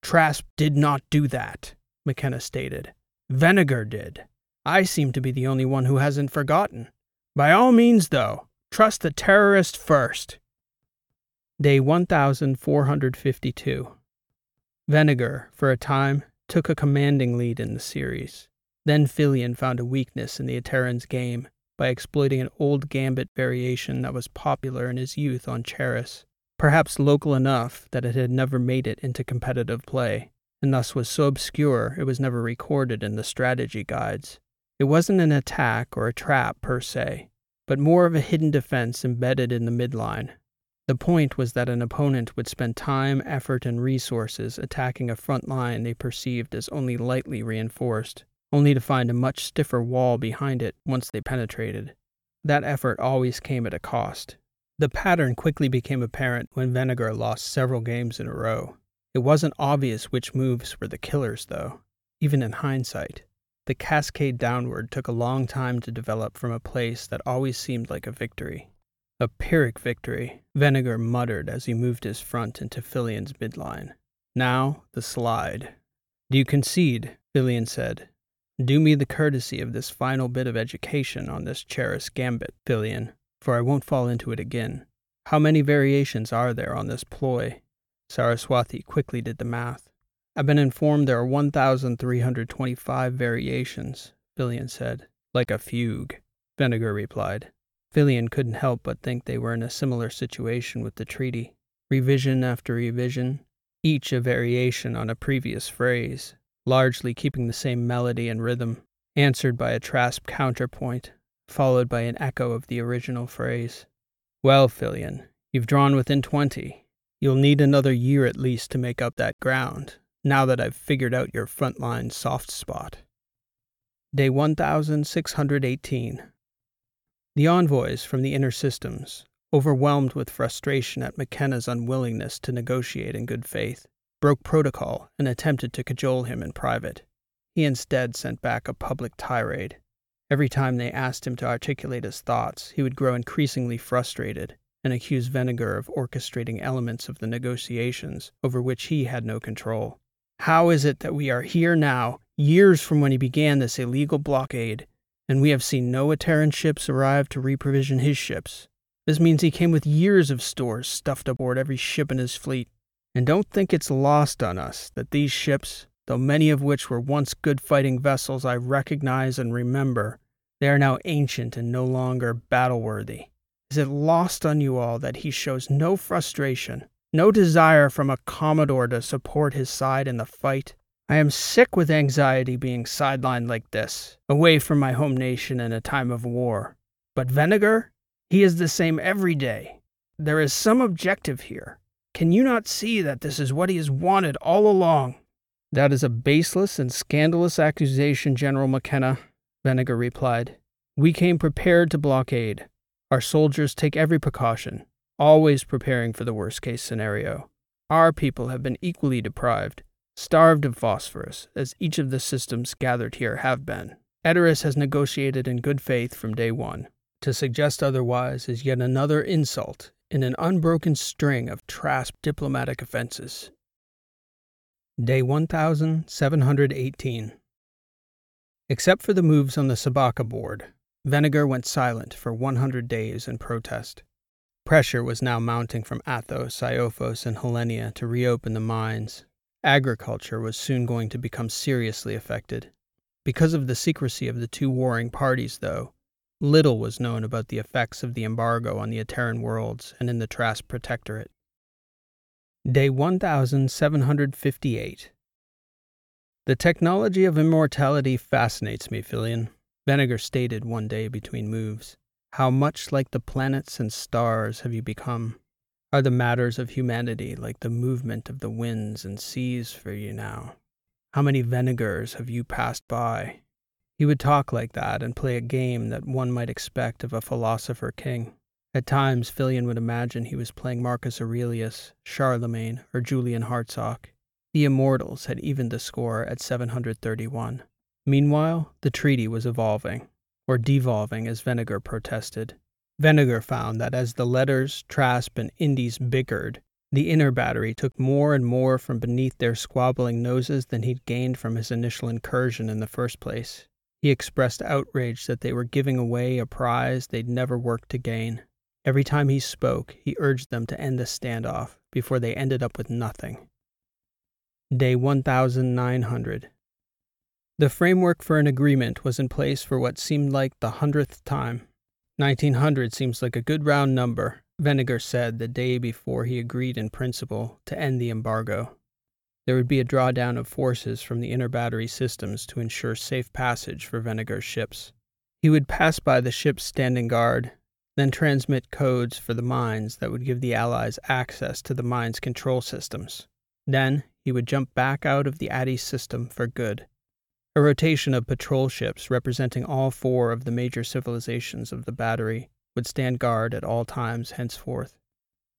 Trasp did not do that, McKenna stated. Venegar did. I seem to be the only one who hasn't forgotten. By all means, though, trust the terrorist first. Day 1452. Venegar, for a time, took a commanding lead in the series. Then Filion found a weakness in the Ateran's game by exploiting an old gambit variation that was popular in his youth on Charis, perhaps local enough that it had never made it into competitive play, and thus was so obscure it was never recorded in the strategy guides. It wasn't an attack or a trap per se, but more of a hidden defense embedded in the midline. The point was that an opponent would spend time, effort, and resources attacking a front line they perceived as only lightly reinforced, only to find a much stiffer wall behind it once they penetrated. That effort always came at a cost. The pattern quickly became apparent when Venegar lost several games in a row. It wasn't obvious which moves were the killers, though, even in hindsight. The cascade downward took a long time to develop from a place that always seemed like a victory. A Pyrrhic victory, Venegar muttered as he moved his front into Filion's midline. Now, the slide. Do you concede? Filion said. Do me the courtesy of this final bit of education on this Charis gambit, Filion, for I won't fall into it again. How many variations are there on this ploy? Saraswathi quickly did the math. I've been informed there are 1,325 variations, Filion said. Like a fugue, Venegar replied. Filion couldn't help but think they were in a similar situation with the treaty. Revision after revision, each a variation on a previous phrase, largely keeping the same melody and rhythm, answered by a Trasp counterpoint, followed by an echo of the original phrase. Well, Filion, you've drawn within twenty. You'll need another year at least to make up that ground, now that I've figured out your frontline soft spot. Day 1618. The envoys from the inner systems, overwhelmed with frustration at McKenna's unwillingness to negotiate in good faith, broke protocol and attempted to cajole him in private. He instead sent back a public tirade. Every time they asked him to articulate his thoughts, he would grow increasingly frustrated and accuse Venegar of orchestrating elements of the negotiations over which he had no control. How is it that we are here now, years from when he began this illegal blockade, and we have seen no Ateran ships arrive to reprovision his ships. This means he came with years of stores stuffed aboard every ship in his fleet. And don't think it's lost on us that these ships, though many of which were once good fighting vessels I recognize and remember, they are now ancient and no longer battle worthy. Is it lost on you all that he shows no frustration, no desire from a Commodore to support his side in the fight? I am sick with anxiety being sidelined like this, away from my home nation in a time of war. But Venegar? He is the same every day. There is some objective here. Can you not see that this is what he has wanted all along? That is a baseless and scandalous accusation, General McKenna, Venegar replied. We came prepared to blockade. Our soldiers take every precaution, always preparing for the worst case scenario. Our people have been equally deprived, starved of phosphorus, as each of the systems gathered here have been. Edoras has negotiated in good faith from day one. To suggest otherwise is yet another insult in an unbroken string of Trasp diplomatic offenses. Day 1718. Except for the moves on the Sabaka board, Venegar went silent for 100 days in protest. Pressure was now mounting from Athos, Iophos, and Helenia to reopen the mines. Agriculture was soon going to become seriously affected. Because of the secrecy of the two warring parties, though, little was known about the effects of the embargo on the Ateran worlds and in the Trask Protectorate. Day 1758. The technology of immortality fascinates me, Filion, Venegar stated one day between moves. How much like the planets and stars have you become? Are the matters of humanity like the movement of the winds and seas for you now? How many Venegars have you passed by? He would talk like that and play a game that one might expect of a philosopher king. At times, Filion would imagine he was playing Marcus Aurelius, Charlemagne, or Julian Hartsock. The immortals had evened the score at 731. Meanwhile, the treaty was evolving or devolving as Venegar protested. Venegar found that as the letters, Trasp, and Indies bickered, the inner battery took more and more from beneath their squabbling noses than he'd gained from his initial incursion in the first place. He expressed outrage that they were giving away a prize they'd never worked to gain. Every time he spoke, he urged them to end the standoff before they ended up with nothing. Day 1900. The framework for an agreement was in place for what seemed like the hundredth time. 1900 seems like a good round number, Venegar said the day before he agreed in principle to end the embargo. There would be a drawdown of forces from the inner battery systems to ensure safe passage for Venegar's ships. He would pass by the ships standing guard, then transmit codes for the mines that would give the Allies access to the mine's control systems. Then he would jump back out of the Addis system for good. A rotation of patrol ships representing all four of the major civilizations of the battery would stand guard at all times henceforth.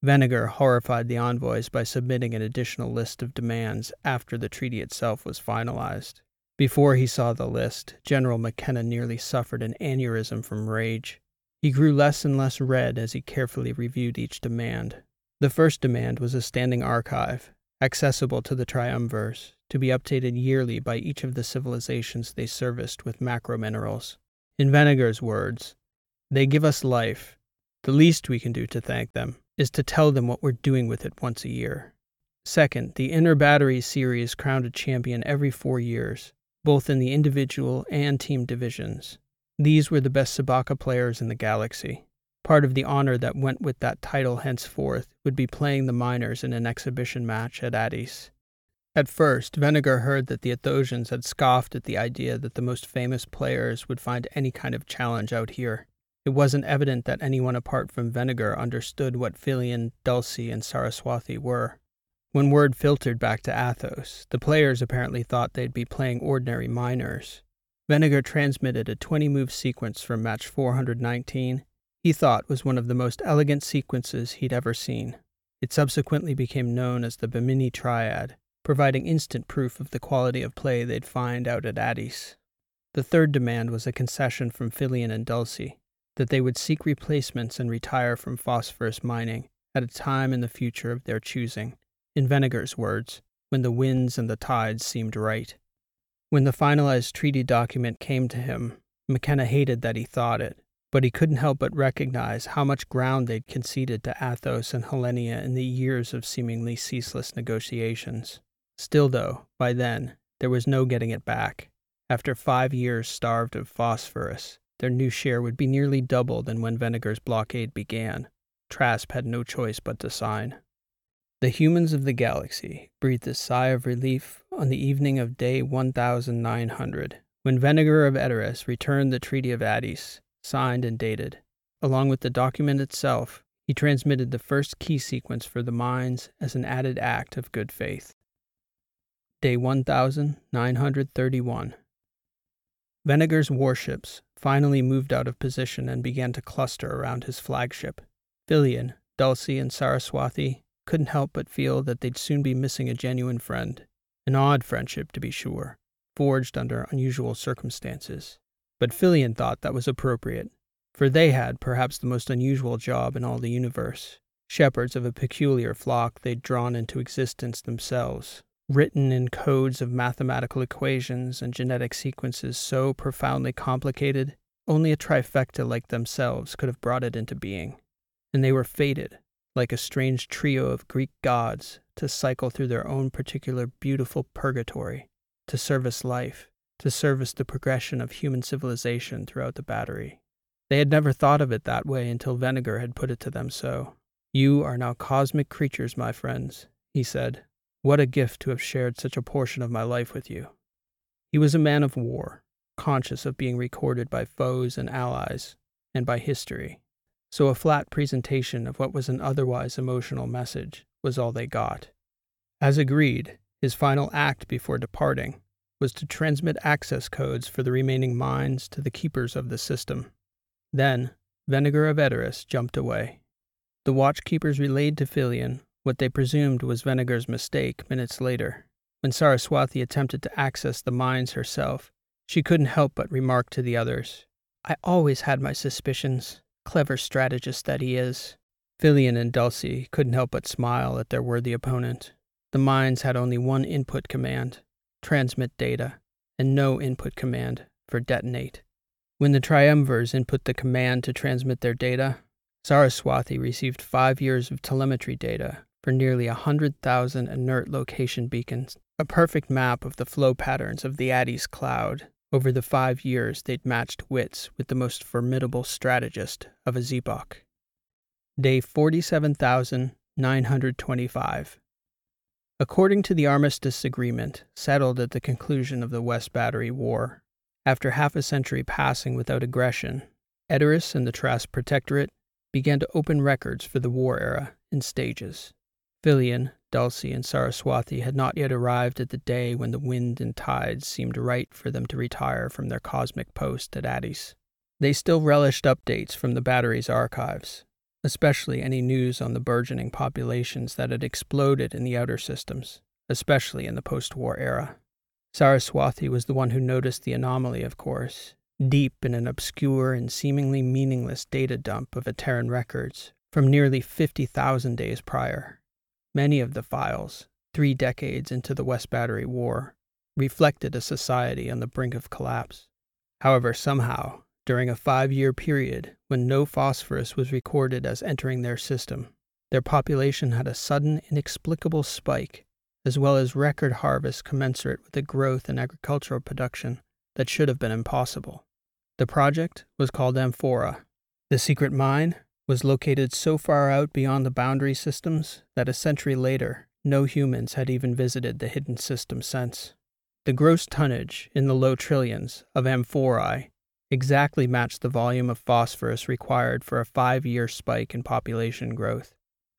Venegar horrified the envoys by submitting an additional list of demands after the treaty itself was finalized. Before he saw the list, General McKenna nearly suffered an aneurysm from rage. He grew less and less red as he carefully reviewed each demand. The first demand was a standing archive, accessible to the triumvirs, to be updated yearly by each of the civilizations they serviced with macro minerals. In Venegar's words, they give us life. The least we can do to thank them is to tell them what we're doing with it once a year. Second, the Inner Battery series crowned a champion every four years, both in the individual and team divisions. These were the best Sabaka players in the galaxy. Part of the honor that went with that title henceforth would be playing the miners in an exhibition match at Addis. At first, Venegar heard that the Athosians had scoffed at the idea that the most famous players would find any kind of challenge out here. It wasn't evident that anyone apart from Venegar understood what Filion, Dulcie, and Saraswathi were. When word filtered back to Athos, the players apparently thought they'd be playing ordinary miners. Venegar transmitted a 20 move sequence from match 419 he thought was one of the most elegant sequences he'd ever seen. It subsequently became known as the Bimini Triad, providing instant proof of the quality of play they'd find out at Addis. The third demand was a concession from Filion and Dulcie that they would seek replacements and retire from phosphorus mining at a time in the future of their choosing. In Venegar's words, when the winds and the tides seemed right. When the finalized treaty document came to him, McKenna hated that he thought it, but he couldn't help but recognize how much ground they'd conceded to Athos and Helenia in the years of seemingly ceaseless negotiations. Still, though, by then, there was no getting it back. After five years starved of phosphorus, their new share would be nearly double than when Venegar's blockade began. Trasp had no choice but to sign. The humans of the galaxy breathed a sigh of relief on the evening of day 1900 when Venegar of Edoras returned the Treaty of Addis signed and dated. Along with the document itself, he transmitted the first key sequence for the mines as an added act of good faith. Day 1931. Venegar's warships finally moved out of position and began to cluster around his flagship. Filion, Dulcie, and Saraswathi couldn't help but feel that they'd soon be missing a genuine friend. An odd friendship, to be sure, forged under unusual circumstances. But Filion thought that was appropriate, for they had perhaps the most unusual job in all the universe shepherds of a peculiar flock they'd drawn into existence themselves, written in codes of mathematical equations and genetic sequences so profoundly complicated, only a trifecta like themselves could have brought it into being. and they were fated, like a strange trio of Greek gods, to cycle through their own particular beautiful purgatory, to service life, to service the progression of human civilization throughout the battery. They had never thought of it that way until Venegar had put it to them so. You are now cosmic creatures, my friends, he said. What a gift to have shared such a portion of my life with you. He was a man of war, conscious of being recorded by foes and allies, and by history. So a flat presentation of what was an otherwise emotional message was all they got. As agreed, his final act before departing was to transmit access codes for the remaining mines to the keepers of the system. Then, Venegar of Edoras jumped away. The watchkeepers relayed to Filion what they presumed was Venegar's mistake minutes later. When Saraswathi attempted to access the mines herself, she couldn't help but remark to the others, I always had my suspicions. Clever strategist that he is. Filion and Dulcie couldn't help but smile at their worthy opponent. The mines had only one input command transmit data, and no input command for detonate. When the Triumvirs input the command to transmit their data, Saraswathi received five years of telemetry data for nearly a 100,000 inert location beacons, a perfect map of the flow patterns of the Addis cloud. Over the five years, they'd matched wits with the most formidable strategist of his epoch. Day 47,925. According to the armistice agreement settled at the conclusion of the West Battery War, after half a century passing without aggression, Edoras and the Trask Protectorate began to open records for the war era in stages. Filion, Dulcie, and Saraswathi had not yet arrived at the day when the wind and tides seemed right for them to retire from their cosmic post at Addis. They still relished updates from the battery's archives, especially any news on the burgeoning populations that had exploded in the outer systems, especially in the post war era. Saraswathi was the one who noticed the anomaly, of course, deep in an obscure and seemingly meaningless data dump of Ateran records from nearly 50,000 days prior. Many of the files, three decades into the West Battery War, reflected a society on the brink of collapse. However, somehow, during a five year period when no phosphorus was recorded as entering their system. Their population had a sudden, inexplicable spike, as well as record harvests commensurate with the growth in agricultural production that should have been impossible. The project was called Amphora. The secret mine was located so far out beyond the boundary systems that a century later, no humans had even visited the hidden system since. The gross tonnage in the low trillions of amphorae exactly matched the volume of phosphorus required for a five year spike in population growth.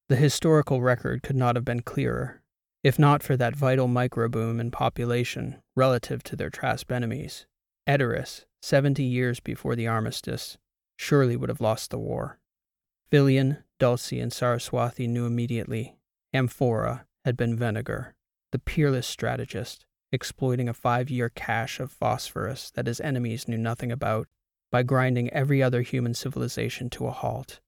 The historical record could not have been clearer, if not for that vital microboom in population relative to their Trasp enemies. Edoras, 70 years before the armistice, surely would have lost the war. Filion, Dulcie, and Saraswathi knew immediately Amphora had been Venegar, the peerless strategist, exploiting a five year cache of phosphorus that his enemies knew nothing about by grinding every other human civilization to a halt.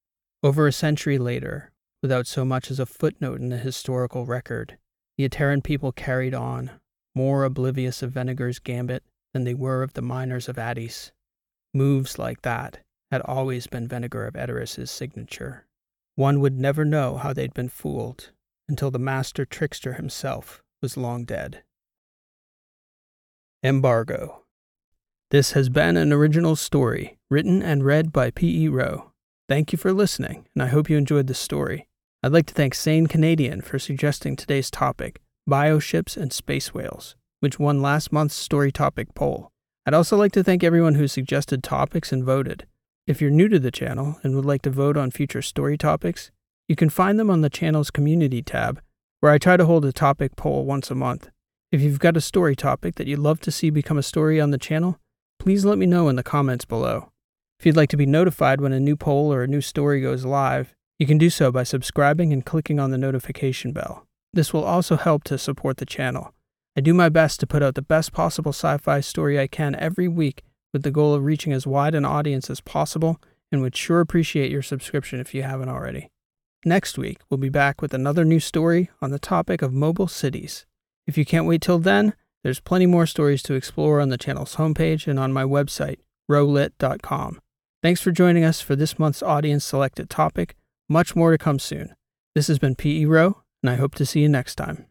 Over a century later, without so much as a footnote in the historical record, the Ateran people carried on, more oblivious of Venegar's gambit than they were of the miners of Addis. Moves like that had always been Venegar of Edoras' signature. One would never know how they'd been fooled until the master trickster himself was long dead. Embargo. This has been an original story written and read by P.E. Rowe. Thank you for listening, and I hope you enjoyed the story. I'd like to thank Sane Canadian for suggesting today's topic, bioships and space whales, which won last month's story topic poll. I'd also like to thank everyone who suggested topics and voted. If you're new to the channel and would like to vote on future story topics, you can find them on the channel's community tab, where I try to hold a topic poll once a month. If you've got a story topic that you'd love to see become a story on the channel, please let me know in the comments below. If you'd like to be notified when a new poll or a new story goes live, you can do so by subscribing and clicking on the notification bell. This will also help to support the channel. I do my best to put out the best possible sci fi story I can every week with the goal of reaching as wide an audience as possible and would sure appreciate your subscription if you haven't already. Next week, we'll be back with another new story on the topic of mobile cities. If you can't wait till then, there's plenty more stories to explore on the channel's homepage and on my website, rowelit.com. Thanks for joining us for this month's audience selected topic. Much more to come soon. This has been PE Rowe, and I hope to see you next time.